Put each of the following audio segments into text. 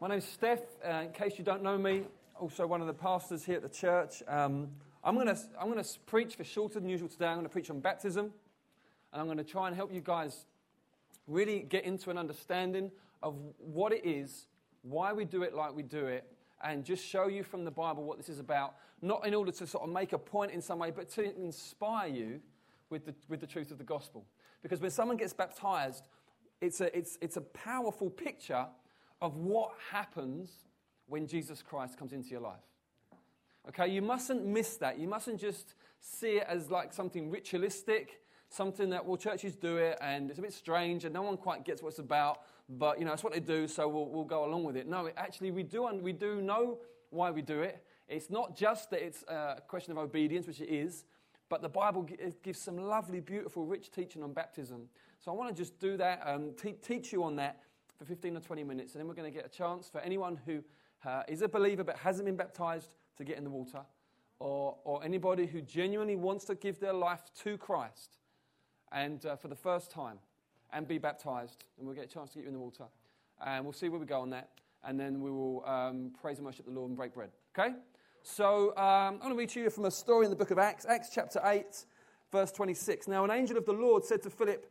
My name's Steph. Uh, in case you don't know me, also one of the pastors here at the church. Um, I'm going to I'm to preach for shorter than usual today. I'm going to preach on baptism, and I'm going to try and help you guys really get into an understanding of what it is, why we do it like we do it, and just show you from the Bible what this is about. Not in order to sort of make a point in some way, but to inspire you with the, with the truth of the gospel. Because when someone gets baptized, it's a, it's, it's a powerful picture of what happens when Jesus Christ comes into your life. Okay, you mustn't miss that. You mustn't just see it as like something ritualistic, something that, well, churches do it and it's a bit strange and no one quite gets what it's about, but, you know, it's what they do, so we'll, we'll go along with it. No, it, actually, we do, we do know why we do it. It's not just that it's a question of obedience, which it is, but the Bible gives some lovely, beautiful, rich teaching on baptism. So I want to just do that, um, te- teach you on that for 15 or 20 minutes, and then we're going to get a chance for anyone who uh, is a believer but hasn't been baptized to get in the water, or, or anybody who genuinely wants to give their life to Christ and uh, for the first time and be baptized, and we'll get a chance to get you in the water. And we'll see where we go on that, and then we will um, praise and worship the Lord and break bread. Okay? So um, I'm going to read to you from a story in the book of Acts, Acts chapter 8, verse 26. Now, an angel of the Lord said to Philip,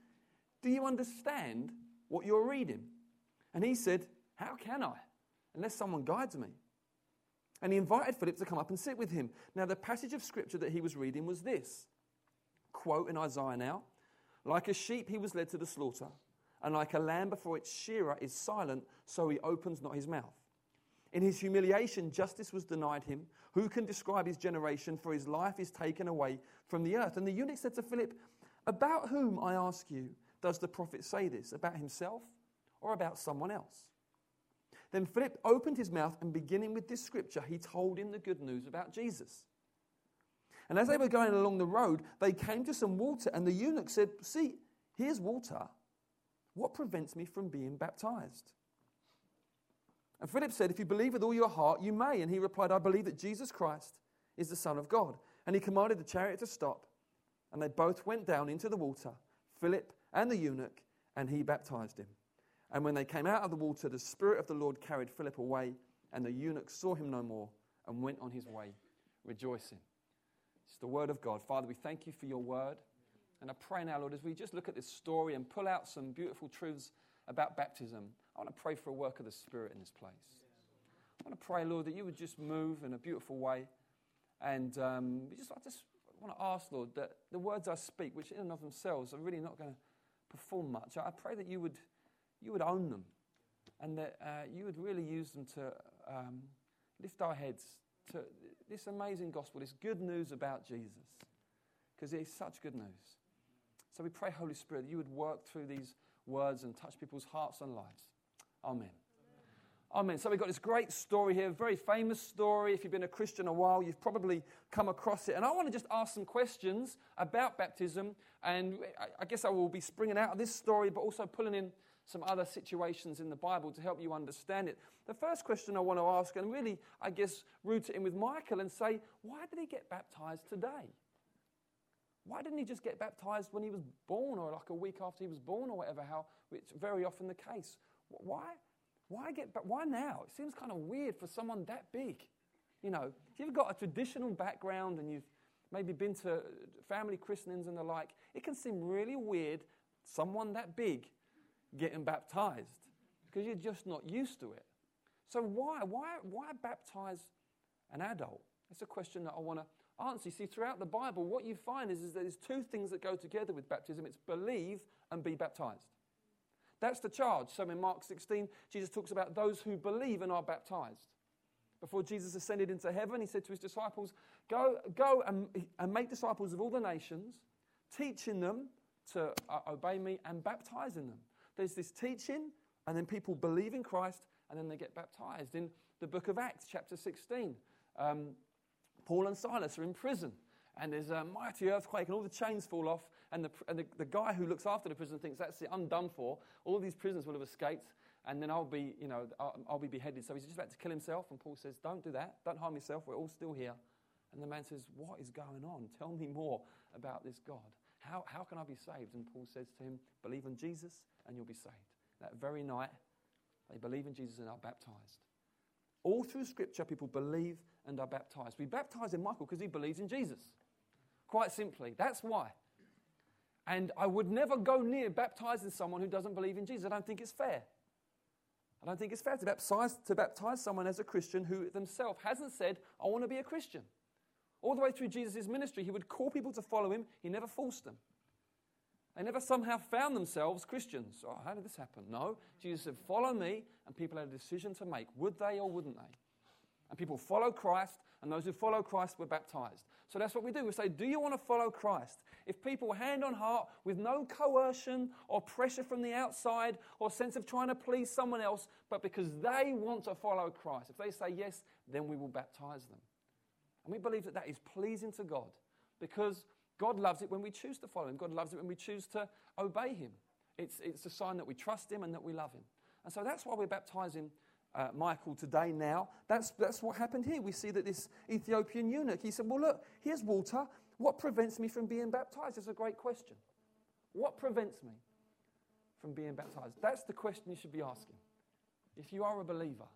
do you understand what you're reading? And he said, How can I? Unless someone guides me. And he invited Philip to come up and sit with him. Now, the passage of scripture that he was reading was this quote in Isaiah now Like a sheep, he was led to the slaughter, and like a lamb before its shearer is silent, so he opens not his mouth. In his humiliation, justice was denied him. Who can describe his generation? For his life is taken away from the earth. And the eunuch said to Philip, About whom, I ask you, does the prophet say this? About himself or about someone else? Then Philip opened his mouth and, beginning with this scripture, he told him the good news about Jesus. And as they were going along the road, they came to some water, and the eunuch said, See, here's water. What prevents me from being baptized? And Philip said, If you believe with all your heart, you may. And he replied, I believe that Jesus Christ is the Son of God. And he commanded the chariot to stop. And they both went down into the water, Philip and the eunuch, and he baptized him. And when they came out of the water, the Spirit of the Lord carried Philip away, and the eunuch saw him no more and went on his way, rejoicing. It's the word of God. Father, we thank you for your word. And I pray now, Lord, as we just look at this story and pull out some beautiful truths about baptism, I want to pray for a work of the Spirit in this place. I want to pray, Lord, that you would just move in a beautiful way. And um, just, I just want to ask, Lord, that the words I speak, which in and of themselves are really not going to perform much. I pray that you would, you would own them and that uh, you would really use them to um, lift our heads to this amazing gospel, this good news about Jesus, because it is such good news. So we pray, Holy Spirit, that you would work through these words and touch people's hearts and lives. Amen. Amen. So we've got this great story here, very famous story. If you've been a Christian a while, you've probably come across it. And I want to just ask some questions about baptism. And I guess I will be springing out of this story, but also pulling in some other situations in the Bible to help you understand it. The first question I want to ask, and really, I guess, root it in with Michael and say, why did he get baptized today? Why didn't he just get baptized when he was born or like a week after he was born or whatever? How it's very often the case. Why? Why get why now? It seems kind of weird for someone that big. You know, if you've got a traditional background and you've maybe been to family christenings and the like, it can seem really weird someone that big getting baptized because you're just not used to it. So why why why baptize an adult? It's a question that I want to answer. You see, throughout the Bible, what you find is, is there's two things that go together with baptism. It's believe and be baptized. That's the charge. So in Mark 16, Jesus talks about those who believe and are baptized. Before Jesus ascended into heaven, he said to his disciples, Go, go and, and make disciples of all the nations, teaching them to uh, obey me and baptizing them. There's this teaching, and then people believe in Christ and then they get baptized. In the book of Acts, chapter 16, um, Paul and Silas are in prison and there's a mighty earthquake, and all the chains fall off. And, the, and the, the, guy who looks after the prison thinks that's it, I'm done for. All these prisoners will have escaped, and then I'll be, you know, I'll, I'll, be beheaded. So he's just about to kill himself, and Paul says, Don't do that. Don't harm yourself. We're all still here. And the man says, What is going on? Tell me more about this God. How, how can I be saved? And Paul says to him, Believe in Jesus, and you'll be saved. That very night, they believe in Jesus and are baptized. All through Scripture, people believe and are baptized. We baptize in Michael because he believes in Jesus. Quite simply. That's why. And I would never go near baptizing someone who doesn't believe in Jesus. I don't think it's fair. I don't think it's fair to baptize, to baptize someone as a Christian who themselves hasn't said, I want to be a Christian. All the way through Jesus' ministry, he would call people to follow him, he never forced them. They never somehow found themselves Christians. Oh, how did this happen? No. Jesus said, Follow me, and people had a decision to make. Would they or wouldn't they? And people follow Christ, and those who follow Christ were baptized. So that's what we do. We say, Do you want to follow Christ? If people, hand on heart, with no coercion or pressure from the outside or sense of trying to please someone else, but because they want to follow Christ, if they say yes, then we will baptize them. And we believe that that is pleasing to God because God loves it when we choose to follow Him. God loves it when we choose to obey Him. It's, it's a sign that we trust Him and that we love Him. And so that's why we're baptizing uh, Michael today now. That's, that's what happened here. We see that this Ethiopian eunuch, he said, Well, look, here's water. What prevents me from being baptized? That's a great question. What prevents me from being baptized? That's the question you should be asking. If you are a believer,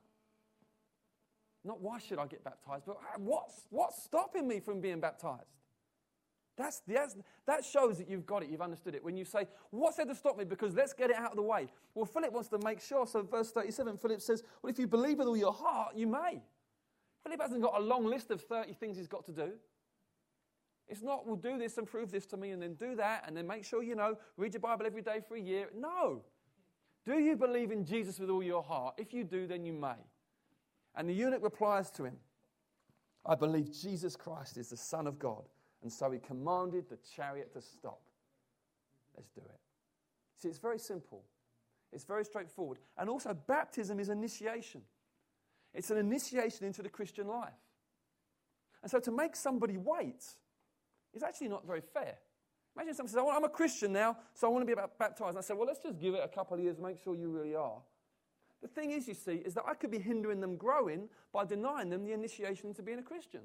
not why should I get baptized, but what's, what's stopping me from being baptized? That's, that's, that shows that you've got it, you've understood it. When you say, What's there to stop me? Because let's get it out of the way. Well, Philip wants to make sure. So, verse 37, Philip says, Well, if you believe with all your heart, you may. Philip hasn't got a long list of 30 things he's got to do. It's not, Well, do this and prove this to me, and then do that, and then make sure you know, read your Bible every day for a year. No. Do you believe in Jesus with all your heart? If you do, then you may. And the eunuch replies to him, I believe Jesus Christ is the Son of God. And so he commanded the chariot to stop. Let's do it. See, it's very simple, it's very straightforward. And also, baptism is initiation, it's an initiation into the Christian life. And so, to make somebody wait is actually not very fair. Imagine someone says, I'm a Christian now, so I want to be baptized. And I say, well, let's just give it a couple of years, make sure you really are. The thing is, you see, is that I could be hindering them growing by denying them the initiation into being a Christian.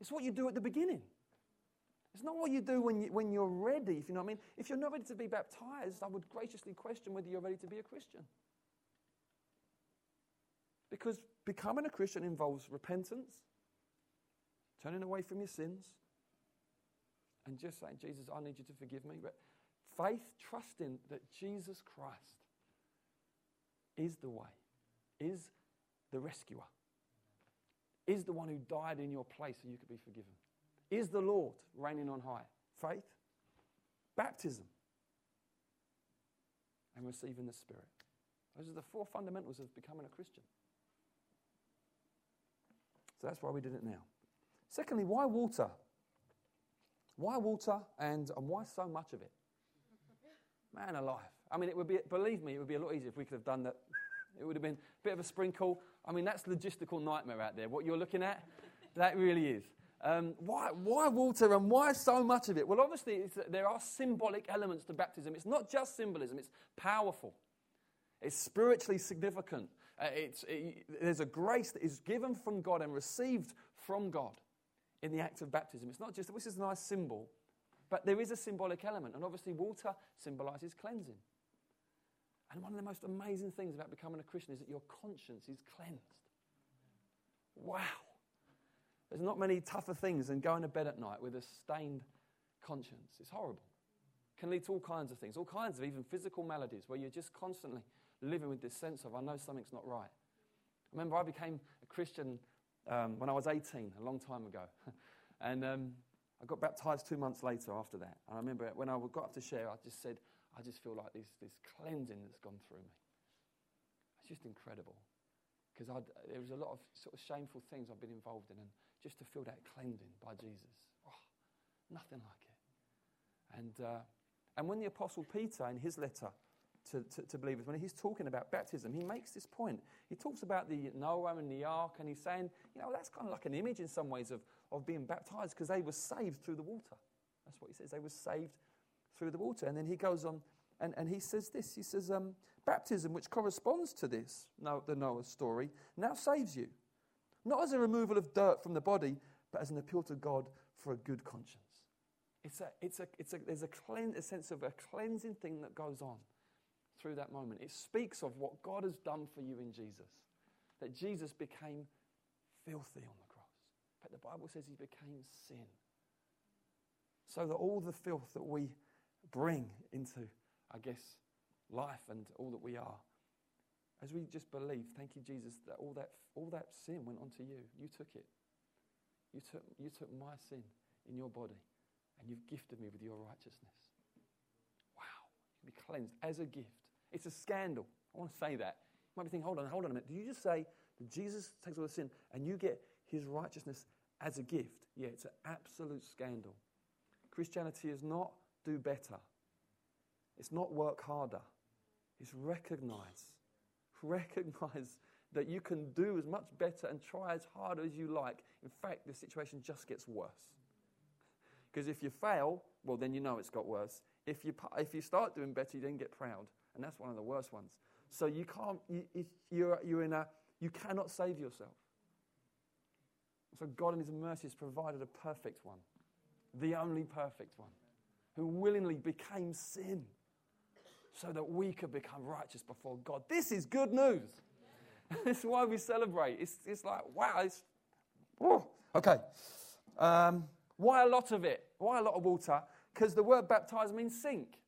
It's what you do at the beginning. It's not what you do when, you, when you're ready, if you know what I mean. If you're not ready to be baptized, I would graciously question whether you're ready to be a Christian. Because becoming a Christian involves repentance, turning away from your sins, and just saying, Jesus, I need you to forgive me. But faith, trusting that Jesus Christ is the way, is the rescuer, is the one who died in your place so you could be forgiven is the Lord reigning on high? Faith, baptism, and receiving the Spirit. Those are the four fundamentals of becoming a Christian. So that's why we did it now. Secondly, why water? Why water and, and why so much of it? Man alive. I mean, it would be, believe me, it would be a lot easier if we could have done that. It would have been a bit of a sprinkle. I mean, that's logistical nightmare out there. What you're looking at, that really is. Um, why, why water and why so much of it? Well, obviously, there are symbolic elements to baptism. It's not just symbolism, it's powerful, it's spiritually significant. Uh, it's, it, there's a grace that is given from God and received from God in the act of baptism. It's not just, this is a nice symbol, but there is a symbolic element. And obviously, water symbolizes cleansing. And one of the most amazing things about becoming a Christian is that your conscience is cleansed. Wow. There's not many tougher things than going to bed at night with a stained conscience. It's horrible. It can lead to all kinds of things, all kinds of even physical maladies where you're just constantly living with this sense of, I know something's not right. I remember I became a Christian um, when I was 18, a long time ago. and um, I got baptized two months later after that. And I remember when I got up to share, I just said, I just feel like this, this cleansing that's gone through me. It's just incredible. Because there was a lot of sort of shameful things I've been involved in. And just to feel that cleansing by Jesus. Oh, nothing like it. And, uh, and when the Apostle Peter, in his letter to, to, to, believers. When he's talking about baptism, he makes this point. He talks about the Noah and the ark, and he's saying, you know, that's kind of like an image in some ways of, of being baptized because they were saved through the water. That's what he says. They were saved through the water. And then he goes on and, and he says this He says, um, Baptism, which corresponds to this, the Noah story, now saves you. Not as a removal of dirt from the body, but as an appeal to God for a good conscience. It's a, it's a, it's a, there's a, a sense of a cleansing thing that goes on through that moment. It speaks of what God has done for you in Jesus. That Jesus became filthy on the cross. But the Bible says he became sin. So that all the filth that we bring into, I guess, life and all that we are, as we just believe, thank you, Jesus, that all that, all that sin went onto you. You took it. You took, you took my sin in your body, and you've gifted me with your righteousness. Wow. You can be cleansed as a gift. It's a scandal. I want to say that. You might be thinking, hold on, hold on a minute. Did you just say that Jesus takes all the sin and you get his righteousness as a gift? Yeah, it's an absolute scandal. Christianity is not do better, it's not work harder, it's recognize. Recognize that you can do as much better and try as hard as you like. In fact, the situation just gets worse. Because if you fail, well, then you know it's got worse. If you, if you start doing better, you then get proud and that's one of the worst ones. So you can't, you, you're, you're in a, you cannot save yourself. So God in His mercy has provided a perfect one, the only perfect one, who willingly became sin so that we could become righteous before God. This is good news. this is why we celebrate. It's, it's like, wow, it's, oh. okay. Um, why a lot of it? Why a lot of water? Because the word baptize means sink.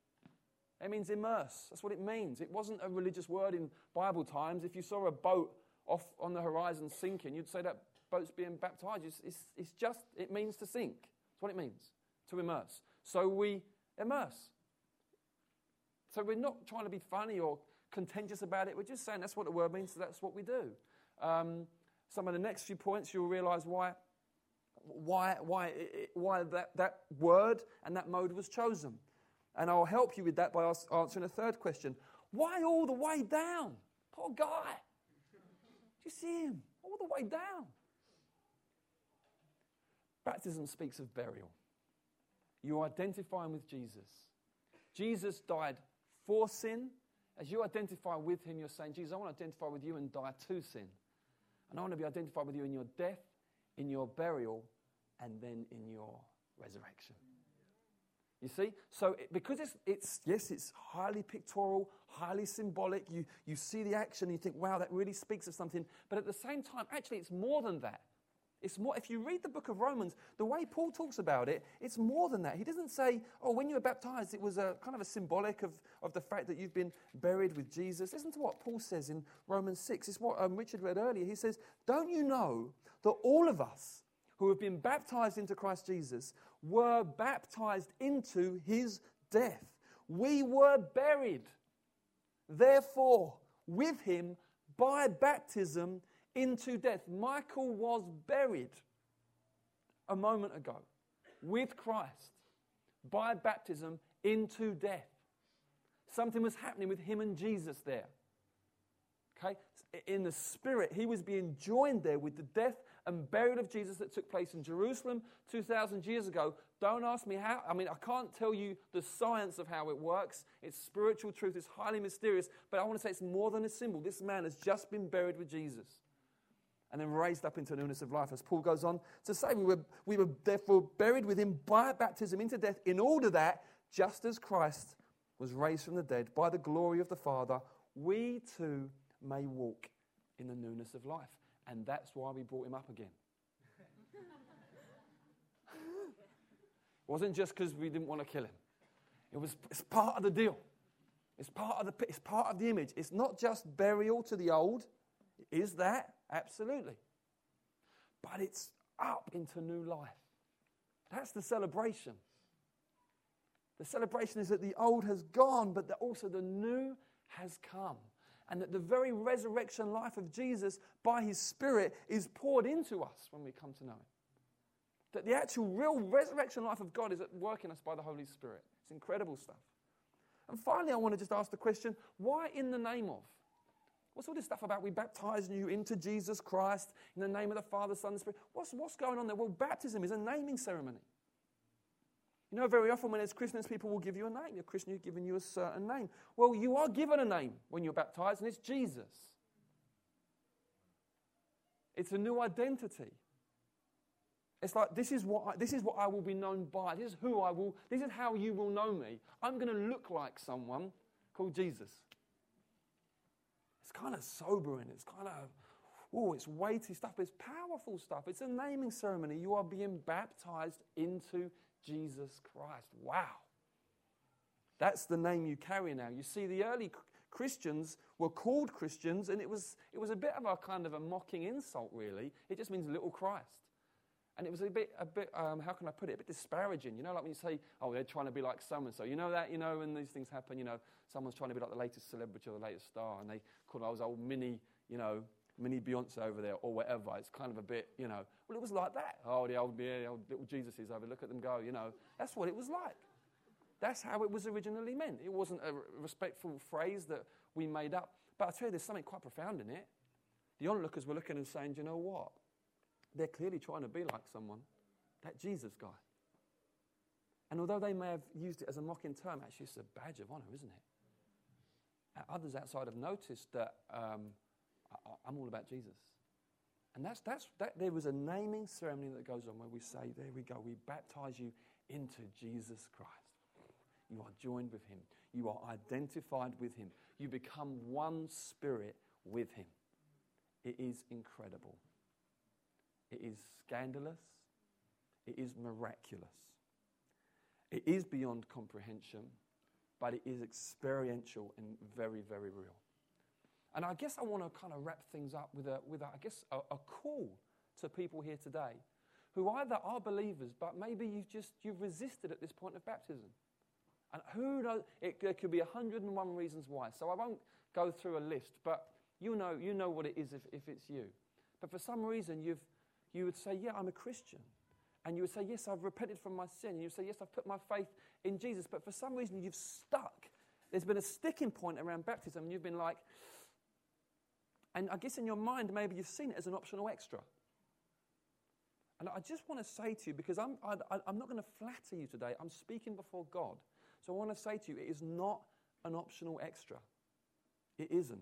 It means immerse. That's what it means. It wasn't a religious word in Bible times. If you saw a boat off on the horizon sinking, you'd say that boat's being baptized. It's, it's, it's just, it means to sink. That's what it means, to immerse. So we immerse. So we're not trying to be funny or contentious about it. We're just saying that's what the word means, so that's what we do. Um, some of the next few points, you'll realize why, why, why, why that, that word and that mode was chosen. And I'll help you with that by answering a third question. Why all the way down? Poor guy. Do you see him? All the way down. Baptism speaks of burial. You are identifying with Jesus. Jesus died for sin. As you identify with him, you're saying, Jesus, I want to identify with you and die to sin. And I want to be identified with you in your death, in your burial, and then in your resurrection. You see? So, it, because it's, it's, yes, it's highly pictorial, highly symbolic, you, you see the action and you think, wow, that really speaks of something. But at the same time, actually, it's more than that. It's more, if you read the book of Romans, the way Paul talks about it, it's more than that. He doesn't say, oh, when you were baptized, it was a kind of a symbolic of, of the fact that you've been buried with Jesus. Listen to what Paul says in Romans 6. It's what um, Richard read earlier. He says, Don't you know that all of us who have been baptized into Christ Jesus were baptized into his death. We were buried, therefore, with him by baptism into death. Michael was buried a moment ago with Christ by baptism into death. Something was happening with him and Jesus there. Okay? In the spirit, he was being joined there with the death and burial of Jesus that took place in Jerusalem 2,000 years ago. Don't ask me how. I mean, I can't tell you the science of how it works. It's spiritual truth, it's highly mysterious, but I want to say it's more than a symbol. This man has just been buried with Jesus and then raised up into newness of life. As Paul goes on to say, we were, we were therefore buried with him by baptism into death, in order that, just as Christ was raised from the dead by the glory of the Father, we too may walk in the newness of life. And that's why we brought him up again. it wasn't just because we didn't want to kill him. It was it's part of the deal. It's part of the it's part of the image. It's not just burial to the old. Is that? Absolutely. But it's up into new life. That's the celebration. The celebration is that the old has gone, but that also the new has come and that the very resurrection life of Jesus by his Spirit is poured into us when we come to know him. That the actual real resurrection life of God is at work in us by the Holy Spirit. It's incredible stuff. And finally, I want to just ask the question why in the name of? What's all this stuff about we baptizing you into Jesus Christ in the name of the Father, Son, and Spirit? What's, what's going on there? Well, baptism is a naming ceremony. You know, very often when it's Christians, people will give you a name. You're Christian, you're giving you a certain name. Well, you are given a name when you're baptized, and it's Jesus. It's a new identity. It's like this is what I, this is what I will be known by. This is who I will. This is how you will know me. I'm going to look like someone called Jesus. It's kind of sobering. It's kind of oh, it's weighty stuff. It's powerful stuff. It's a naming ceremony. You are being baptized into Jesus Christ. Wow. That's the name you carry now. You see, the early Christians were called Christians, and it was, it was a bit of a kind of a mocking insult, really. It just means little Christ. And it was a bit, a bit um, how can I put it, a bit disparaging. You know, like when you say, oh, they're trying to be like so and so. You know that, you know, when these things happen, you know, someone's trying to be like the latest celebrity or the latest star, and they call those old mini, you know, mini Beyonce over there or whatever. It's kind of a bit, you know, well, it was like that. Oh, the old, yeah, the old little Jesus is over, look at them go, you know. That's what it was like. That's how it was originally meant. It wasn't a respectful phrase that we made up. But I tell you, there's something quite profound in it. The onlookers were looking and saying, you know what? They're clearly trying to be like someone, that Jesus guy. And although they may have used it as a mocking term, actually it's a badge of honor, isn't it? Others outside have noticed that um, I'm all about Jesus. And that's, that's, that, there was a naming ceremony that goes on where we say, there we go, we baptize you into Jesus Christ. You are joined with him. You are identified with him. You become one spirit with him. It is incredible. It is scandalous. It is miraculous. It is beyond comprehension, but it is experiential and very, very real. And I guess I want to kind of wrap things up with, a, with a, I guess, a, a call to people here today who either are believers, but maybe you've just you've resisted at this point of baptism. And who knows? It, there could be 101 reasons why. So I won't go through a list, but you know, you know what it is if, if it's you. But for some reason, you've, you would say, Yeah, I'm a Christian. And you would say, Yes, I've repented from my sin. And you would say, Yes, I've put my faith in Jesus. But for some reason, you've stuck. There's been a sticking point around baptism. And you've been like, and I guess in your mind, maybe you've seen it as an optional extra. And I just want to say to you, because I'm, I, am not going to flatter you today, I'm speaking before God. So I want to say to you, it is not an optional extra. It isn't.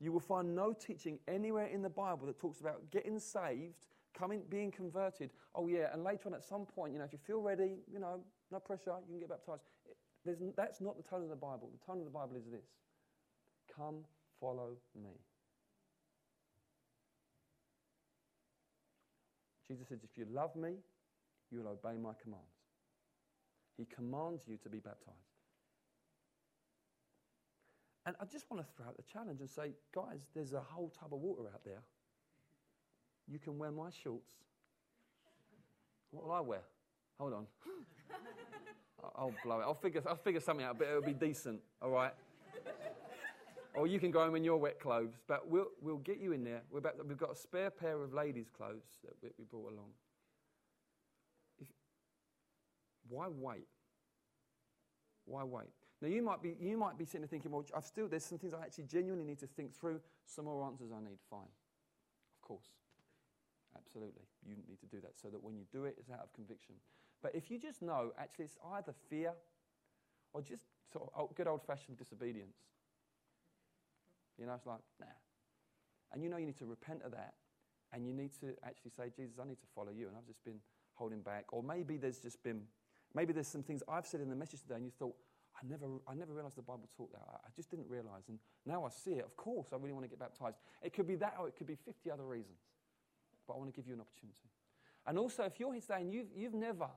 You will find no teaching anywhere in the Bible that talks about getting saved, coming, being converted. Oh, yeah, and later on at some point, you know, if you feel ready, you know, no pressure, you can get baptized. It, that's not the tone of the Bible. The tone of the Bible is this Come, follow me. Jesus says, If you love me, you will obey my commands. He commands you to be baptized. And I just want to throw out the challenge and say, guys, there's a whole tub of water out there. You can wear my shorts. What will I wear? Hold on. I'll blow it. I'll figure, I'll figure something out, but it'll be decent, all right? or you can go home in your wet clothes, but we'll, we'll get you in there. we have got a spare pair of ladies' clothes that we, we brought along. If, why wait? Why wait? Now, you might, be, you might be sitting there thinking, well, I've still, there's some things I actually genuinely need to think through, some more answers I need. Fine. Of course. Absolutely. You need to do that so that when you do it, it's out of conviction. But if you just know, actually, it's either fear or just sort of good old fashioned disobedience. You know, it's like, nah. And you know you need to repent of that. And you need to actually say, Jesus, I need to follow you. And I've just been holding back. Or maybe there's just been, maybe there's some things I've said in the message today and you thought, I never, I never realized the Bible taught that. I just didn't realize. And now I see it. Of course, I really want to get baptized. It could be that or it could be 50 other reasons. But I want to give you an opportunity. And also, if you're here today and you've, you've never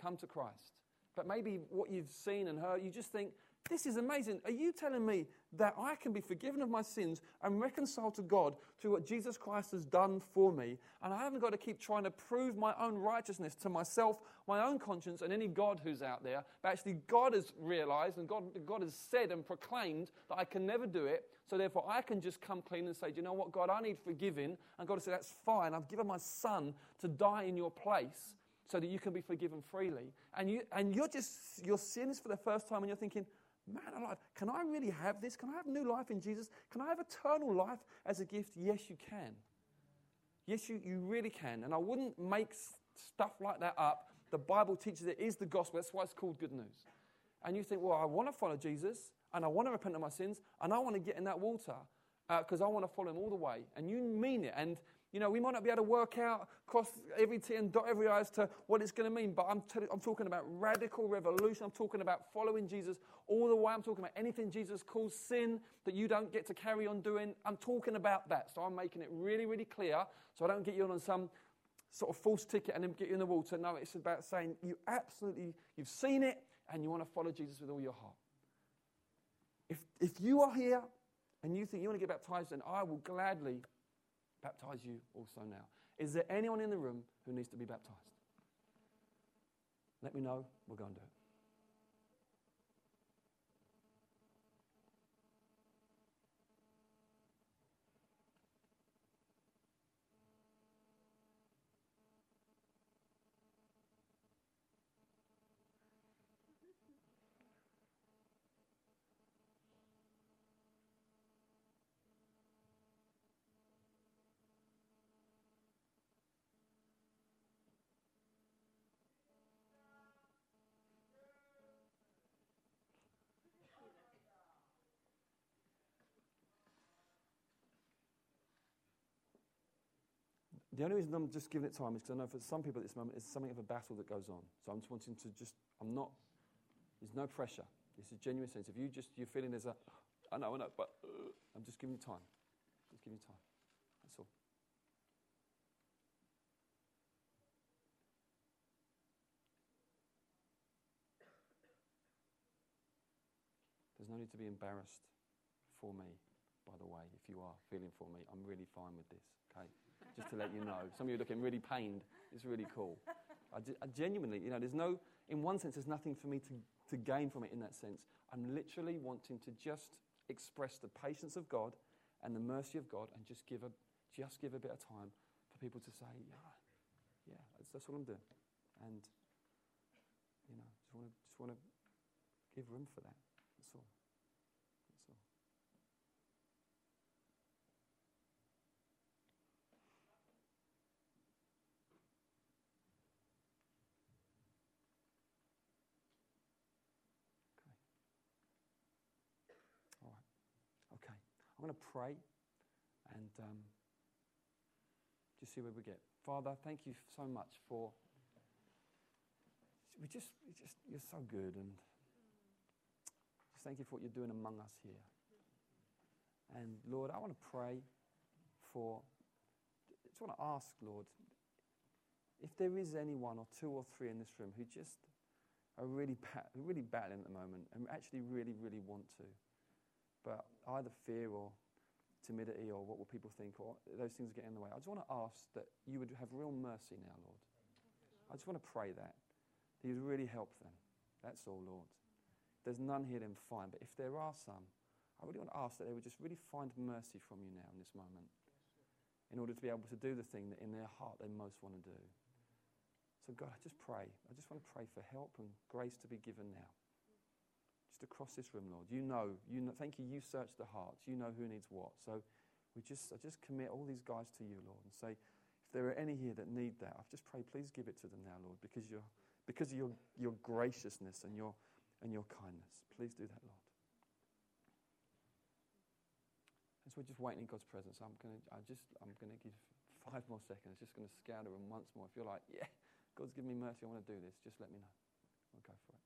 come to Christ, but maybe what you've seen and heard, you just think, this is amazing. Are you telling me that I can be forgiven of my sins and reconciled to God through what Jesus Christ has done for me? And I haven't got to keep trying to prove my own righteousness to myself, my own conscience, and any God who's out there. But actually, God has realized and God, God has said and proclaimed that I can never do it. So therefore, I can just come clean and say, Do you know what, God, I need forgiving. And God has said, That's fine. I've given my son to die in your place so that you can be forgiven freely. And, you, and you're just, your sins for the first time, and you're thinking, man alive, can I really have this? Can I have new life in Jesus? Can I have eternal life as a gift? Yes, you can. Yes, you, you really can. And I wouldn't make stuff like that up. The Bible teaches it is the gospel. That's why it's called good news. And you think, well, I want to follow Jesus, and I want to repent of my sins, and I want to get in that water because uh, I want to follow him all the way. And you mean it. And you know, we might not be able to work out, cross every T and dot every I as to what it's going to mean, but I'm, t- I'm talking about radical revolution. I'm talking about following Jesus all the way. I'm talking about anything Jesus calls sin that you don't get to carry on doing. I'm talking about that. So I'm making it really, really clear so I don't get you on some sort of false ticket and then get you in the water. No, it's about saying you absolutely, you've seen it and you want to follow Jesus with all your heart. If, if you are here and you think you want to get baptized, then I will gladly baptize you also now. Is there anyone in the room who needs to be baptized? Let me know. We'll go and do it. The only reason I'm just giving it time is because I know for some people at this moment it's something of a battle that goes on. So I'm just wanting to just, I'm not, there's no pressure. It's a genuine sense. If you just, you're feeling there's a, I know, I know, but uh, I'm just giving you time. Just giving you time. That's all. There's no need to be embarrassed for me, by the way, if you are feeling for me. I'm really fine with this, okay? Just to let you know. Some of you are looking really pained. It's really cool. I, I genuinely, you know, there's no, in one sense, there's nothing for me to, to gain from it in that sense. I'm literally wanting to just express the patience of God and the mercy of God and just give a, just give a bit of time for people to say, yeah, yeah, that's, that's what I'm doing. And, you know, just want to just want to give room for that. That's all. I'm going to pray and um, just see where we get. Father, thank you so much for. We just, we just, you're so good, and just thank you for what you're doing among us here. And Lord, I want to pray for. I just want to ask, Lord, if there is anyone or two or three in this room who just are really, really battling at the moment and actually really, really want to but either fear or timidity or what will people think or those things get in the way. I just want to ask that you would have real mercy now, Lord. I just want to pray that. That you'd really help them. That's all, Lord. There's none here, then fine. But if there are some, I really want to ask that they would just really find mercy from you now in this moment in order to be able to do the thing that in their heart they most want to do. So, God, I just pray. I just want to pray for help and grace to be given now just across this room, Lord. You know, you know, thank you, you search the hearts. You know who needs what. So we just, I just commit all these guys to you, Lord, and say, if there are any here that need that, I just pray, please give it to them now, Lord, because, you're, because of your, your graciousness and your, and your kindness. Please do that, Lord. As we're just waiting in God's presence, I'm going to, I just, I'm going to give five more seconds, just going to scour the room once more. If you're like, yeah, God's given me mercy, I want to do this, just let me know. I'll go for it.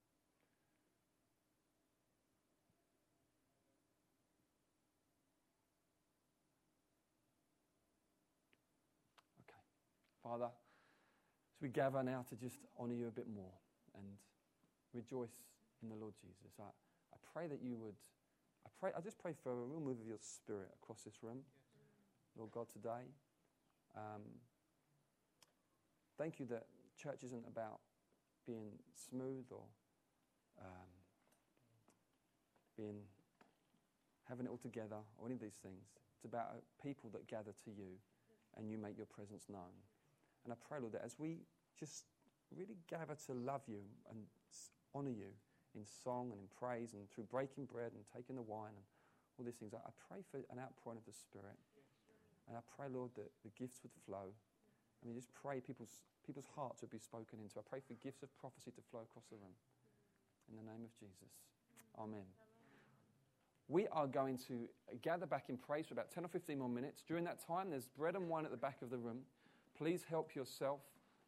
Father, as we gather now to just honor you a bit more and rejoice in the Lord Jesus, I, I pray that you would, I, pray, I just pray for a real move of your spirit across this room, Lord God, today. Um, thank you that church isn't about being smooth or um, being having it all together or any of these things. It's about people that gather to you and you make your presence known. And I pray, Lord, that as we just really gather to love you and honor you in song and in praise and through breaking bread and taking the wine and all these things. I, pray for an outpouring of the Spirit. And I pray, Lord, that the gifts would flow. I mean, just pray people's, people's hearts would be spoken into. I pray for gifts of prophecy to flow across the room. In the name of Jesus. Amen. We are going to gather back in praise for about 10 or 15 more minutes. During that time, there's bread and wine at the back of the room. Please help yourself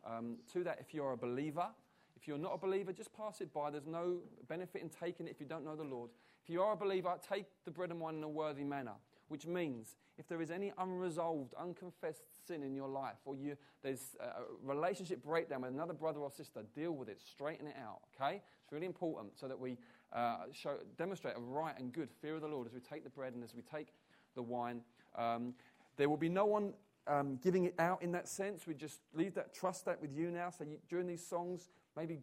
um, to that if you're a believer. If you're not a believer, just pass it by. There's no benefit in taking it if you don't know the Lord. If you are a believer, take the bread and wine in a worthy manner, which means if there is any unresolved, unconfessed sin in your life, or you, there's a relationship breakdown with another brother or sister, deal with it, straighten it out, okay? It's really important so that we uh, show, demonstrate a right and good fear of the Lord as we take the bread and as we take the wine. Um, there will be no one um, giving it out in that sense. We just leave that, trust that with you now. So you, during these songs, maybe